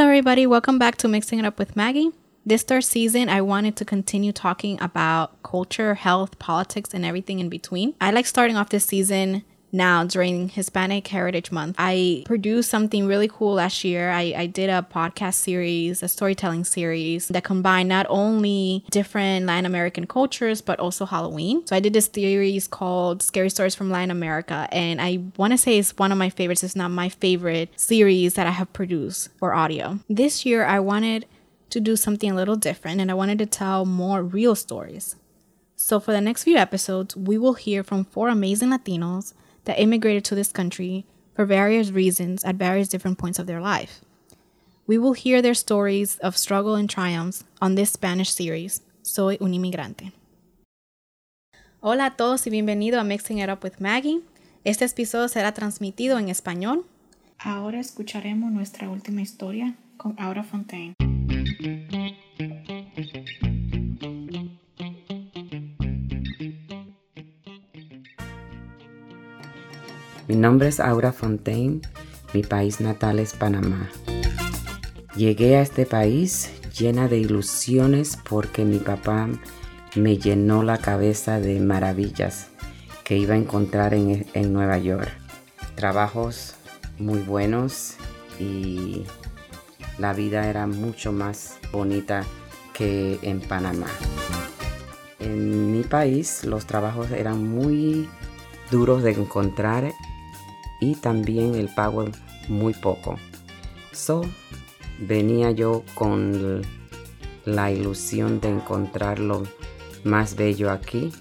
Hello, everybody. Welcome back to Mixing It Up with Maggie. This third season, I wanted to continue talking about culture, health, politics, and everything in between. I like starting off this season now during Hispanic Heritage Month. I produced something really cool last year. I, I did a podcast series, a storytelling series that combined not only different Latin American cultures, but also Halloween. So I did this series called Scary Stories from Latin America. And I want to say it's one of my favorites. It's not my favorite series that I have produced for audio. This year, I wanted to do something a little different and I wanted to tell more real stories. So, for the next few episodes, we will hear from four amazing Latinos that immigrated to this country for various reasons at various different points of their life. We will hear their stories of struggle and triumphs on this Spanish series, Soy un inmigrante. Hola a todos y bienvenido a Mixing It Up with Maggie. Este episodio será transmitido en español. Ahora escucharemos nuestra última historia con Aura Fontaine. Mi nombre es Aura Fontaine, mi país natal es Panamá. Llegué a este país llena de ilusiones porque mi papá me llenó la cabeza de maravillas que iba a encontrar en, en Nueva York. Trabajos muy buenos y la vida era mucho más bonita que en Panamá. En mi país los trabajos eran muy duros de encontrar y también el pago muy poco. So, venía yo con la ilusión de encontrar lo más bello aquí.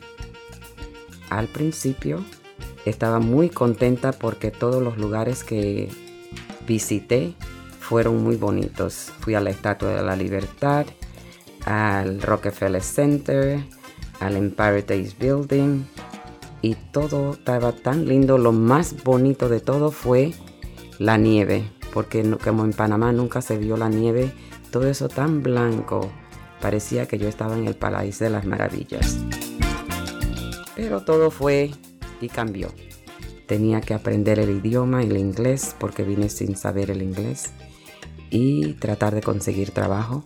Al principio estaba muy contenta porque todos los lugares que visité fueron muy bonitos. Fui a la Estatua de la Libertad, al Rockefeller Center, al Empire State Building, y todo estaba tan lindo. Lo más bonito de todo fue la nieve, porque como en Panamá nunca se vio la nieve, todo eso tan blanco, parecía que yo estaba en el paraíso de las maravillas. Pero todo fue y cambió. Tenía que aprender el idioma, el inglés, porque vine sin saber el inglés, y tratar de conseguir trabajo.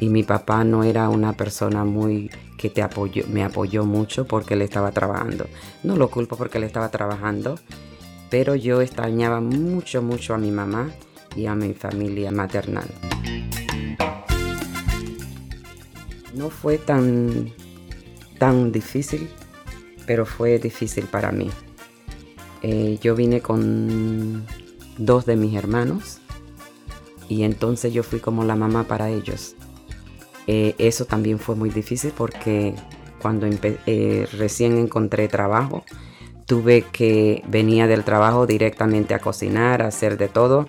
Y mi papá no era una persona muy que te apoyó, me apoyó mucho porque él estaba trabajando. No lo culpo porque él estaba trabajando, pero yo extrañaba mucho, mucho a mi mamá y a mi familia maternal. No fue tan, tan difícil, pero fue difícil para mí. Eh, yo vine con dos de mis hermanos y entonces yo fui como la mamá para ellos. Eh, eso también fue muy difícil porque cuando eh, recién encontré trabajo, tuve que venía del trabajo directamente a cocinar, a hacer de todo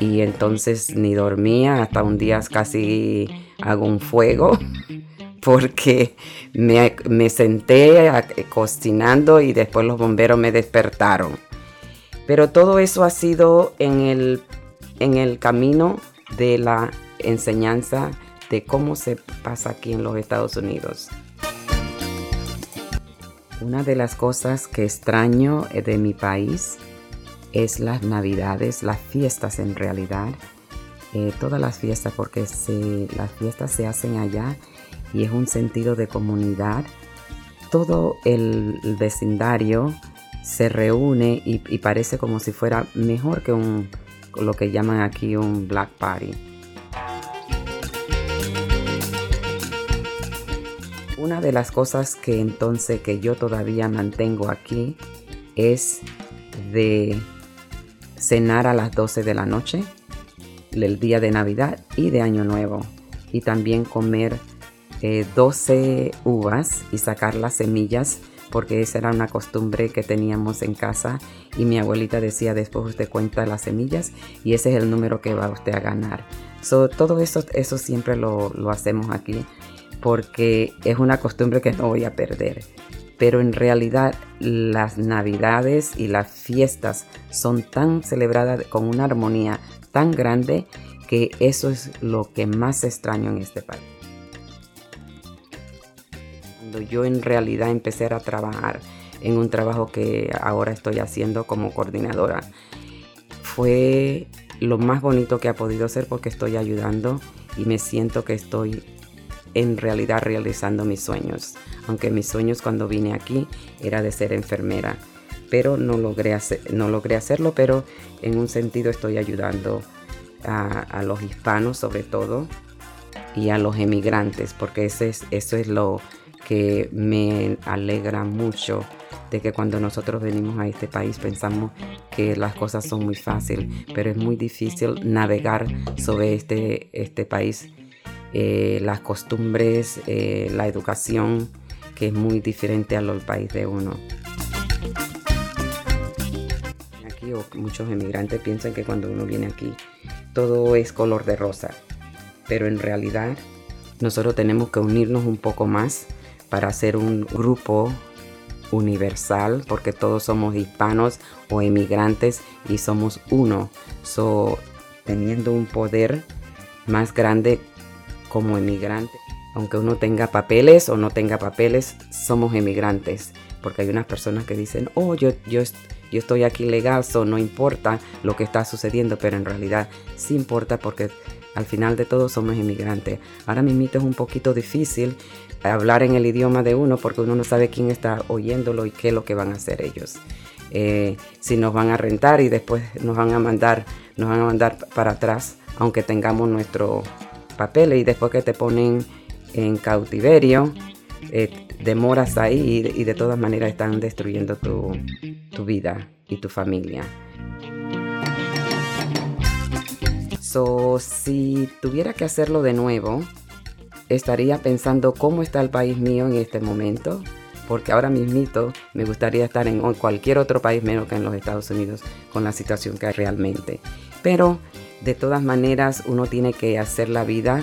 y entonces ni dormía, hasta un día casi hago un fuego porque me, me senté cocinando y después los bomberos me despertaron. Pero todo eso ha sido en el, en el camino de la enseñanza de cómo se pasa aquí en los Estados Unidos. Una de las cosas que extraño de mi país es las navidades, las fiestas en realidad. Eh, todas las fiestas, porque las fiestas se hacen allá y es un sentido de comunidad. Todo el, vecindario se reúne y, y, parece como si fuera mejor que un, lo que llaman aquí un black party. Una de las cosas que entonces que yo todavía mantengo aquí es de cenar a las 12 de la noche, el día de Navidad y de Año Nuevo. Y también comer 12 eh, uvas y sacar las semillas porque esa era una costumbre que teníamos en casa y mi abuelita decía después usted cuenta las semillas y ese es el número que va usted a ganar. todo eso, eso siempre lo, lo hacemos aquí porque es una costumbre que no voy a perder. Pero en realidad las navidades y las fiestas son tan celebradas con una armonía tan grande que eso es lo que más extraño en este país. Cuando yo en realidad empecé a trabajar en un trabajo que ahora estoy haciendo como coordinadora, fue lo más bonito que ha podido ser porque estoy ayudando y me siento que estoy en realidad realizando mis sueños. Aunque mis sueños cuando vine aquí era de ser enfermera, pero no logré, no logré hacerlo, pero en un sentido estoy ayudando a, los hispanos sobre todo y a los emigrantes, porque ese es, eso es lo que me alegra mucho de que cuando nosotros venimos a este país pensamos que las cosas son muy fáciles, pero es muy difícil navegar sobre este, este país eh, las costumbres, eh, la educación, que es muy diferente al país de uno. Aquí muchos emigrantes piensan que cuando uno viene aquí todo es color de rosa, pero en realidad nosotros tenemos que unirnos un poco más para hacer un grupo universal, porque todos somos hispanos o emigrantes y somos uno. So, teniendo un poder más grande como emigrante. Aunque uno tenga papeles o no tenga papeles, somos emigrantes. Porque hay unas personas que dicen, oh, yo, yo, yo estoy aquí legal, so no importa lo que está sucediendo, pero en realidad sí importa porque al final de todo somos emigrantes. Ahora mismo es un poquito difícil hablar en el idioma de uno porque uno no sabe quién está oyéndolo y qué es lo que van a hacer ellos. Eh, si nos van a rentar y después nos van a mandar, nos van a mandar para atrás, aunque tengamos nuestro papeles y después que te ponen en cautiverio, eh, demoras ahí y, de todas maneras están destruyendo tu, tu vida y tu familia. So, si tuviera que hacerlo de nuevo, estaría pensando cómo está el país mío en este momento, porque ahora mismito me gustaría estar en cualquier otro país menos que en los Estados Unidos con la situación que hay realmente. Pero de todas maneras uno tiene que hacer la vida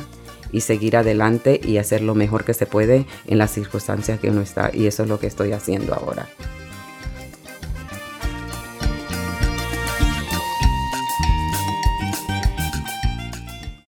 y seguir adelante y hacer lo mejor que se puede en las circunstancias que uno está y eso es lo que estoy haciendo ahora.